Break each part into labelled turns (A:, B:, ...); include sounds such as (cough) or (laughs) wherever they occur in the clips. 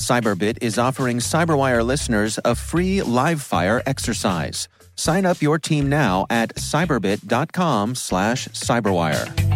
A: Cyberbit is offering Cyberwire listeners a free live fire exercise. Sign up your team now at cyberbit.com slash cyberwire.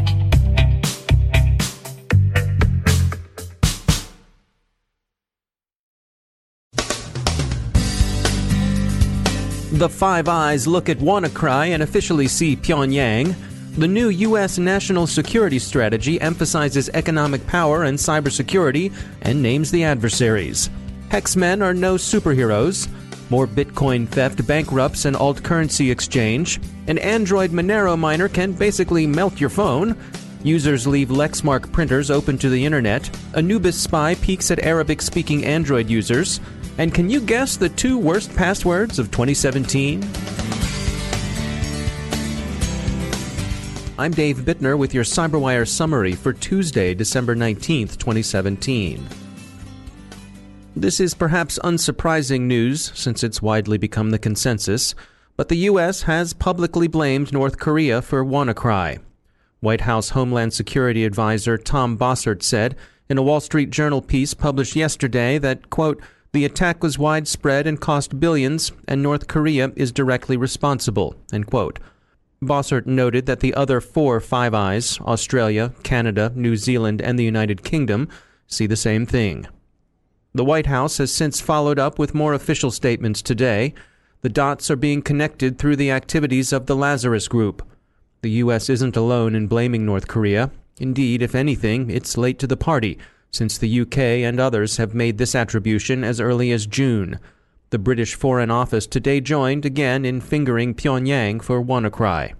B: The Five Eyes look at WannaCry and officially see Pyongyang. The new U.S. national security strategy emphasizes economic power and cybersecurity and names the adversaries. Hexmen are no superheroes. More Bitcoin theft bankrupts an alt currency exchange. An Android Monero miner can basically melt your phone. Users leave Lexmark printers open to the internet. Anubis spy peeks at Arabic speaking Android users. And can you guess the two worst passwords of 2017? I'm Dave Bittner with your CyberWire summary for Tuesday, December 19th, 2017. This is perhaps unsurprising news since it's widely become the consensus, but the U.S. has publicly blamed North Korea for WannaCry. White House Homeland Security Advisor Tom Bossert said in a Wall Street Journal piece published yesterday that, quote, the attack was widespread and cost billions, and North Korea is directly responsible. End quote. Bossert noted that the other four Five Eyes, Australia, Canada, New Zealand, and the United Kingdom, see the same thing. The White House has since followed up with more official statements today. The dots are being connected through the activities of the Lazarus Group. The U.S. isn't alone in blaming North Korea. Indeed, if anything, it's late to the party since the UK and others have made this attribution as early as June. The British Foreign Office today joined again in fingering Pyongyang for WannaCry.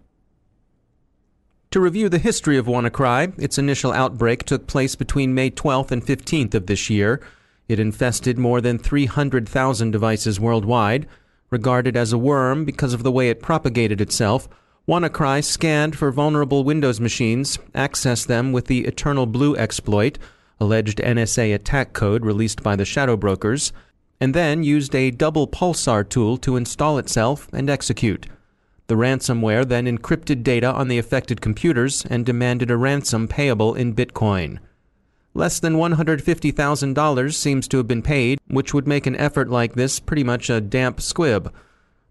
B: To review the history of WannaCry, its initial outbreak took place between May 12th and 15th of this year. It infested more than 300,000 devices worldwide. Regarded as a worm because of the way it propagated itself, WannaCry scanned for vulnerable Windows machines, accessed them with the Eternal Blue exploit, alleged NSA attack code released by the shadow brokers, and then used a double pulsar tool to install itself and execute. The ransomware then encrypted data on the affected computers and demanded a ransom payable in Bitcoin. Less than $150,000 seems to have been paid, which would make an effort like this pretty much a damp squib.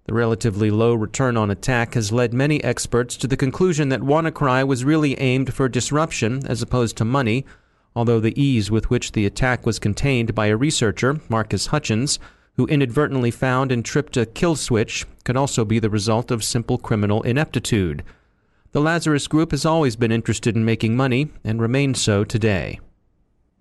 B: The relatively low return on attack has led many experts to the conclusion that WannaCry was really aimed for disruption as opposed to money, although the ease with which the attack was contained by a researcher, Marcus Hutchins, who inadvertently found and tripped a kill switch, could also be the result of simple criminal ineptitude. The Lazarus Group has always been interested in making money and remains so today.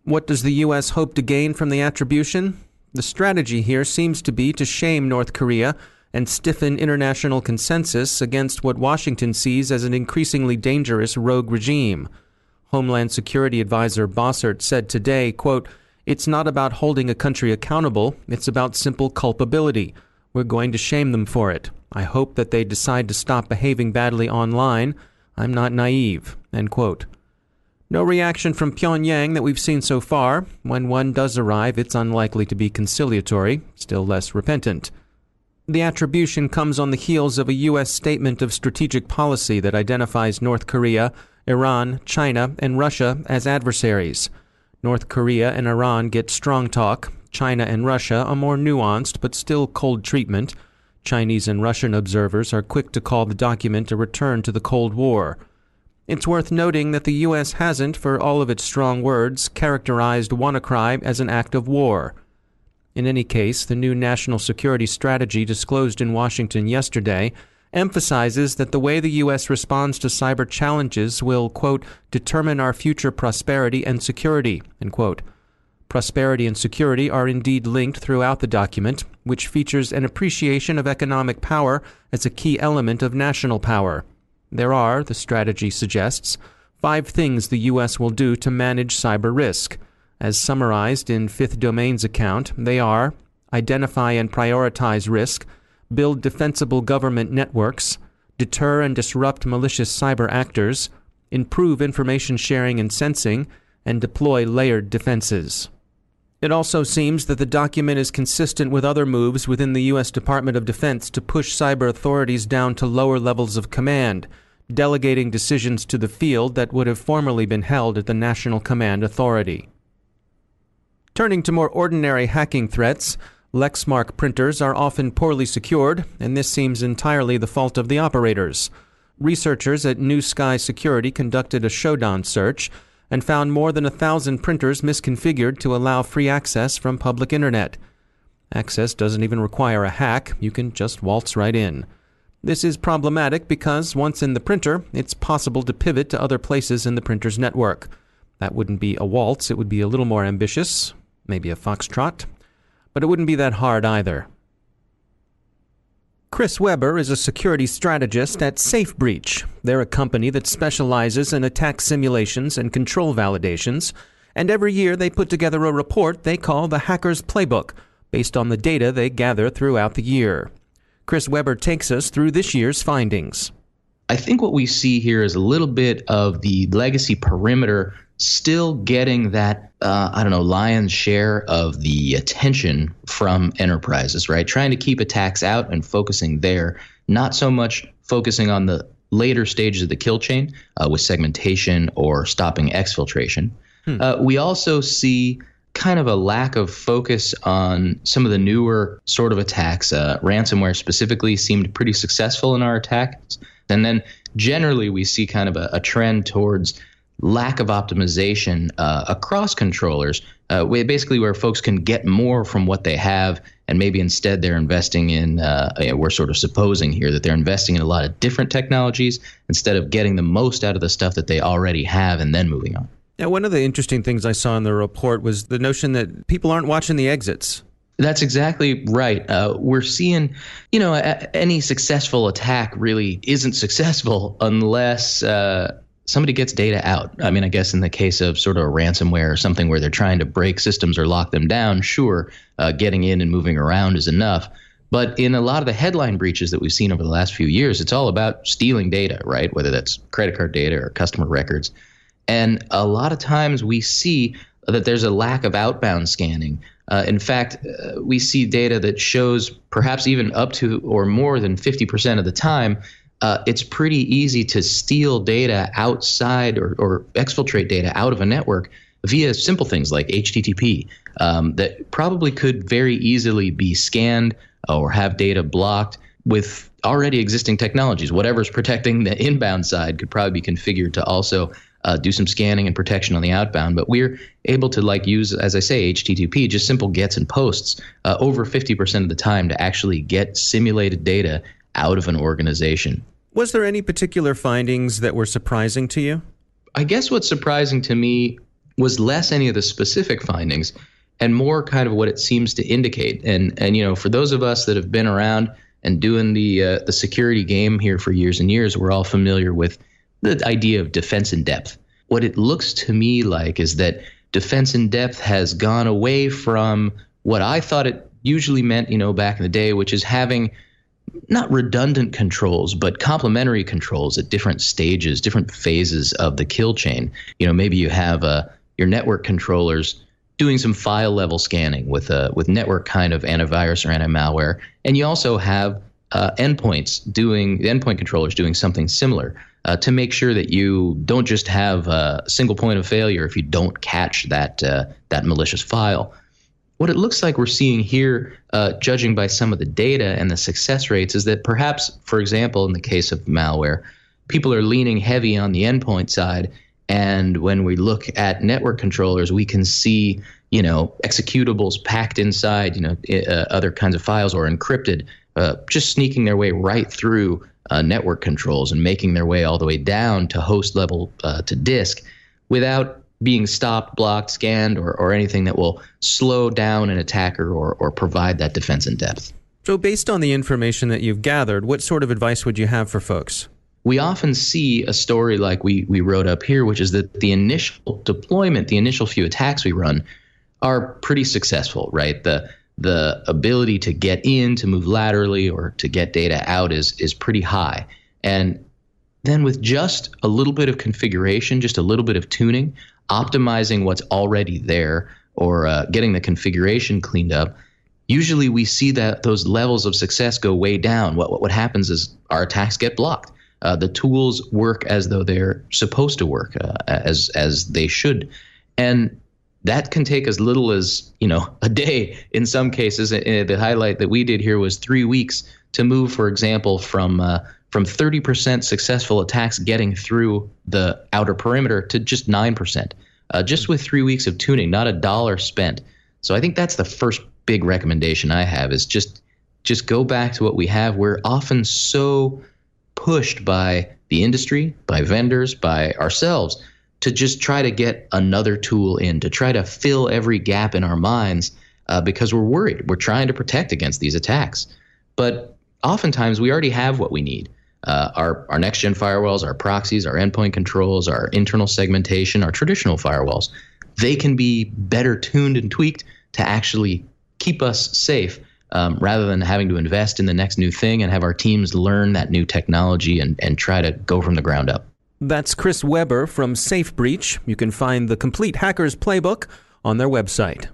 B: What does the U.S. hope to gain from the attribution? The strategy here seems to be to shame North Korea and stiffen international consensus against what Washington sees as an increasingly dangerous rogue regime. Homeland Security Advisor Bossert said today, quote, It's not about holding a country accountable, it's about simple culpability. We're going to shame them for it. I hope that they decide to stop behaving badly online. I'm not naive. End quote. No reaction from Pyongyang that we've seen so far. When one does arrive, it's unlikely to be conciliatory, still less repentant. The attribution comes on the heels of a U.S. statement of strategic policy that identifies North Korea Iran, China, and Russia as adversaries. North Korea and Iran get strong talk, China and Russia a more nuanced but still cold treatment. Chinese and Russian observers are quick to call the document a return to the Cold War. It's worth noting that the U.S. hasn't, for all of its strong words, characterized WannaCry as an act of war. In any case, the new national security strategy disclosed in Washington yesterday emphasizes that the way the U.S. responds to cyber challenges will, quote, determine our future prosperity and security, end quote. Prosperity and security are indeed linked throughout the document, which features an appreciation of economic power as a key element of national power. There are, the strategy suggests, five things the U.S. will do to manage cyber risk. As summarized in Fifth Domain's account, they are identify and prioritize risk, build defensible government networks, deter and disrupt malicious cyber actors, improve information sharing and sensing, and deploy layered defenses. It also seems that the document is consistent with other moves within the U.S. Department of Defense to push cyber authorities down to lower levels of command, delegating decisions to the field that would have formerly been held at the National Command Authority. Turning to more ordinary hacking threats, Lexmark printers are often poorly secured, and this seems entirely the fault of the operators. Researchers at New Sky Security conducted a Shodan search and found more than a thousand printers misconfigured to allow free access from public internet. Access doesn't even require a hack, you can just waltz right in. This is problematic because once in the printer, it's possible to pivot to other places in the printer's network. That wouldn't be a waltz, it would be a little more ambitious, maybe a foxtrot but it wouldn't be that hard either. Chris Weber is a security strategist at SafeBreach. They're a company that specializes in attack simulations and control validations, and every year they put together a report they call the Hacker's Playbook, based on the data they gather throughout the year. Chris Weber takes us through this year's findings.
C: I think what we see here is a little bit of the legacy perimeter still getting that uh, I don't know lion's share of the attention from enterprises, right? Trying to keep attacks out and focusing there, not so much focusing on the later stages of the kill chain uh, with segmentation or stopping exfiltration. Hmm. Uh, we also see kind of a lack of focus on some of the newer sort of attacks. Uh, ransomware specifically seemed pretty successful in our attacks. And then generally, we see kind of a, a trend towards lack of optimization uh, across controllers, uh, basically where folks can get more from what they have, and maybe instead they're investing in. Uh, we're sort of supposing here that they're investing in a lot of different technologies instead of getting the most out of the stuff that they already have and then moving on.
B: Now, one of the interesting things I saw in the report was the notion that people aren't watching the exits.
C: That's exactly right. Uh, we're seeing, you know, a, any successful attack really isn't successful unless uh, somebody gets data out. I mean, I guess in the case of sort of a ransomware or something where they're trying to break systems or lock them down, sure, uh, getting in and moving around is enough. But in a lot of the headline breaches that we've seen over the last few years, it's all about stealing data, right? Whether that's credit card data or customer records. And a lot of times we see that there's a lack of outbound scanning. Uh, in fact, uh, we see data that shows perhaps even up to or more than 50% of the time uh, it's pretty easy to steal data outside or, or exfiltrate data out of a network via simple things like HTTP um, that probably could very easily be scanned or have data blocked with already existing technologies. Whatever's protecting the inbound side could probably be configured to also uh, do some scanning and protection on the outbound. But we're able to like use, as I say, HTTP, just simple gets and posts uh, over 50% of the time to actually get simulated data out of an organization.
B: Was there any particular findings that were surprising to you?
C: I guess what's surprising to me was less any of the specific findings and more kind of what it seems to indicate. And and you know, for those of us that have been around and doing the uh, the security game here for years and years, we're all familiar with the idea of defense in depth. What it looks to me like is that defense in depth has gone away from what I thought it usually meant, you know, back in the day, which is having not redundant controls, but complementary controls at different stages, different phases of the kill chain. You know, maybe you have uh, your network controllers doing some file level scanning with uh, with network kind of antivirus or anti malware, and you also have uh, endpoints doing the endpoint controllers doing something similar uh, to make sure that you don't just have a single point of failure if you don't catch that uh, that malicious file what it looks like we're seeing here, uh, judging by some of the data and the success rates, is that perhaps, for example, in the case of malware, people are leaning heavy on the endpoint side. And when we look at network controllers, we can see, you know, executables packed inside, you know, uh, other kinds of files or encrypted, uh, just sneaking their way right through uh, network controls and making their way all the way down to host level uh, to disk without being stopped, blocked, scanned, or, or anything that will slow down an attacker or, or provide that defense in depth.
B: So, based on the information that you've gathered, what sort of advice would you have for folks?
C: We often see a story like we, we wrote up here, which is that the initial deployment, the initial few attacks we run, are pretty successful, right? The the ability to get in, to move laterally, or to get data out is is pretty high. And then with just a little bit of configuration, just a little bit of tuning, optimizing what's already there, or uh, getting the configuration cleaned up, usually we see that those levels of success go way down. What what, happens is our attacks get blocked. Uh, the tools work as though they're supposed to work, uh, as as they should, and that can take as little as you know (laughs) a day in some cases. the highlight that we did here was three weeks to move, for example, from uh, from 30% successful attacks getting through the outer perimeter to just 9%, uh, just with three weeks of tuning, not a dollar spent. So I think that's the first big recommendation I have is just just go back to what we have. We're often so pushed by the industry, by vendors, by ourselves to just try to get another tool in, to try to fill every gap in our minds uh, because we're worried. We're trying to protect against these attacks. But oftentimes we already have what we need. Uh, our, our next gen firewalls, our proxies, our endpoint controls, our internal segmentation, our traditional firewalls, they can be better tuned and tweaked to actually keep us safe um, rather than having to invest in the next new thing and have our teams learn that new technology and, and try to go from the ground up.
B: That's Chris Weber from SafeBreach. You can find the complete Hacker's Playbook on their website.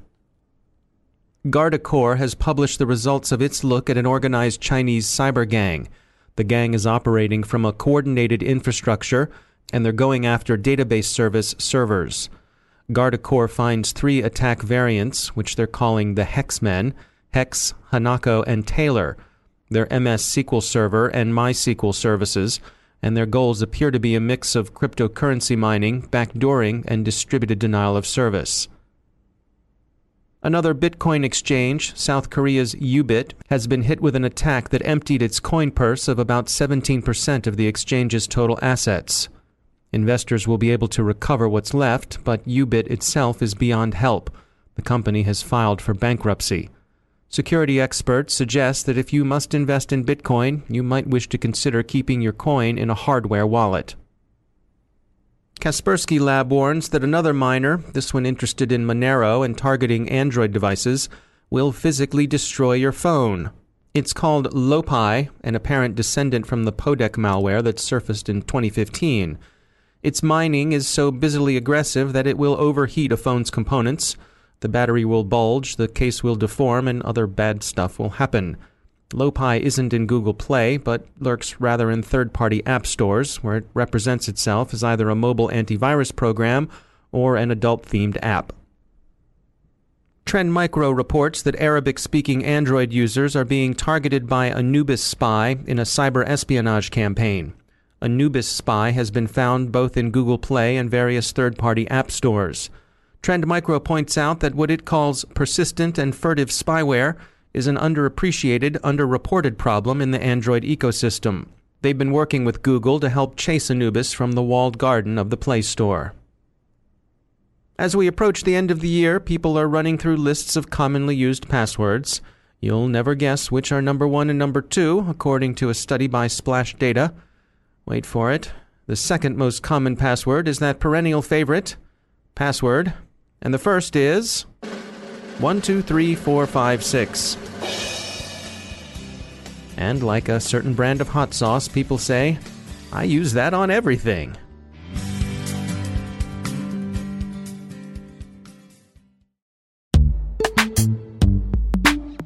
B: Guardicore has published the results of its look at an organized Chinese cyber gang. The gang is operating from a coordinated infrastructure and they're going after database service servers. Guardicore finds three attack variants, which they're calling the Hexmen Hex, Hanako, and Taylor. Their MS SQL Server and MySQL services and their goals appear to be a mix of cryptocurrency mining, backdooring, and distributed denial of service. Another Bitcoin exchange, South Korea's Youbit, has been hit with an attack that emptied its coin purse of about 17% of the exchange's total assets. Investors will be able to recover what's left, but Youbit itself is beyond help. The company has filed for bankruptcy. Security experts suggest that if you must invest in Bitcoin, you might wish to consider keeping your coin in a hardware wallet. Kaspersky Lab warns that another miner, this one interested in Monero and targeting Android devices, will physically destroy your phone. It's called Loapi, an apparent descendant from the Podec malware that surfaced in 2015. Its mining is so busily aggressive that it will overheat a phone's components, the battery will bulge, the case will deform, and other bad stuff will happen. Loapi isn't in Google Play, but lurks rather in third party app stores, where it represents itself as either a mobile antivirus program or an adult themed app. Trend Micro reports that Arabic speaking Android users are being targeted by Anubis Spy in a cyber espionage campaign. Anubis Spy has been found both in Google Play and various third party app stores. Trend Micro points out that what it calls persistent and furtive spyware is an underappreciated, underreported problem in the Android ecosystem. They've been working with Google to help chase Anubis from the walled garden of the Play Store. As we approach the end of the year, people are running through lists of commonly used passwords. You'll never guess which are number one and number two, according to a study by Splash Data. Wait for it. The second most common password is that perennial favorite password and the first is one, two, three, four, five, six. And like a certain brand of hot sauce, people say, I use that on everything.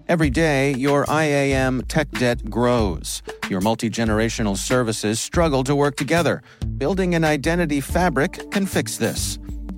A: Every day, your IAM tech debt grows. Your multi generational services struggle to work together. Building an identity fabric can fix this.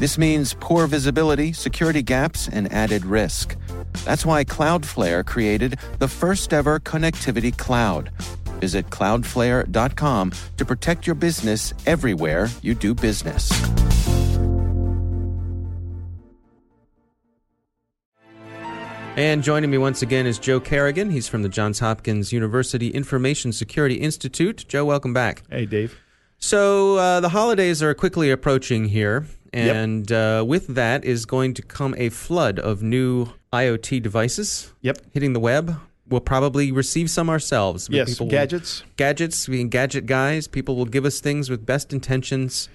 A: This means poor visibility, security gaps, and added risk. That's why Cloudflare created the first ever connectivity cloud. Visit cloudflare.com to protect your business everywhere you do business.
B: And joining me once again is Joe Carrigan. He's from the Johns Hopkins University Information Security Institute. Joe, welcome back.
D: Hey, Dave.
B: So uh, the holidays are quickly approaching here, and uh, with that is going to come a flood of new IoT devices.
D: Yep.
B: Hitting the web. We'll probably receive some ourselves.
D: Yes,
B: people will-
D: gadgets.
B: gadgets, being gadget guys. People will give us things with best intentions.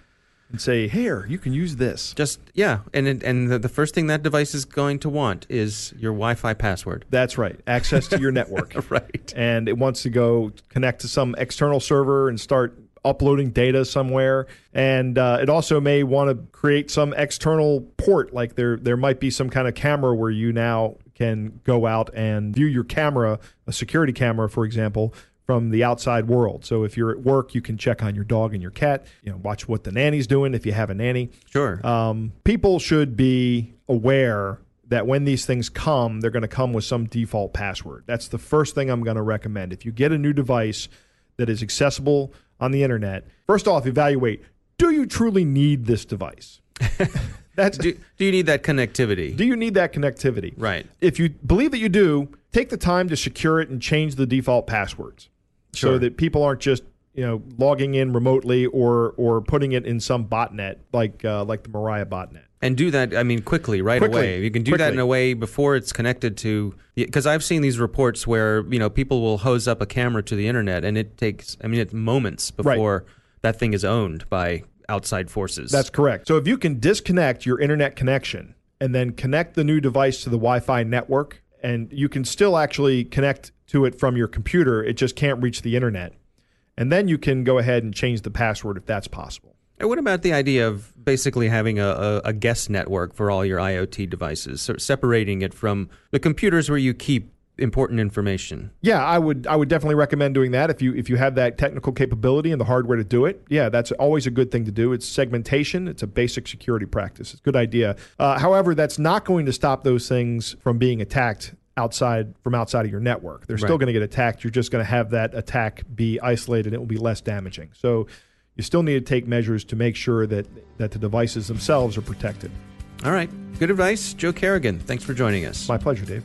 D: And say, here, you can use this.
B: Just yeah, and it, and the, the first thing that device is going to want is your Wi-Fi password.
D: That's right. Access to your (laughs) network.
B: Right.
D: And it wants to go connect to some external server and start uploading data somewhere. And uh, it also may want to create some external port, like there there might be some kind of camera where you now can go out and view your camera, a security camera, for example, from the outside world. So if you're at work, you can check on your dog and your cat. You know, watch what the nanny's doing if you have a nanny.
B: Sure.
D: Um, people should be aware that when these things come, they're going to come with some default password. That's the first thing I'm going to recommend. If you get a new device that is accessible on the internet, first off, evaluate do you truly need this device? (laughs) That's
B: do, do you need that connectivity?
D: do you need that connectivity?
B: Right.
D: If you believe that you do, take the time to secure it and change the default passwords
B: Sure.
D: so that people aren't just you know logging in remotely or or putting it in some botnet like uh, like the Mirai botnet.
B: and do that i mean quickly right
D: Quickly.
B: away you can do that in a way before it's connected to because i've seen these reports where you know people will hose up a camera to the internet and it takes i mean it's moments before that thing is owned by outside forces
D: That's correct. So if you can disconnect your internet connection and then connect the new device to the Wi-Fi network, and you can still actually connect to it from your computer, it just can't reach the internet. And then you can go ahead and change the password if that's possible.
B: And what about the idea of basically having a, a, a guest network for all your iot devices so separating it from the computers where you keep important information
D: Yeah, I would I would definitely recommend doing that if you if you have that technical capability and the hardware to do it. Yeah, that's always a good thing to do. It's segmentation. It's a basic security practice. It's a good idea. Uh, however, that's not going to stop those things from being attacked outside from outside of your network. They're still going to get attacked. You're just going to have that attack be isolated. and It will be less damaging. So you still need to take measures to make sure that that the devices themselves are protected.
B: all right good advice joe Carrigan. thanks for joining us
D: My pleasure, Dave.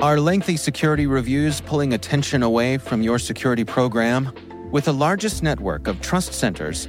A: Are lengthy security reviews pulling attention away from your security program? With the largest network of trust centers,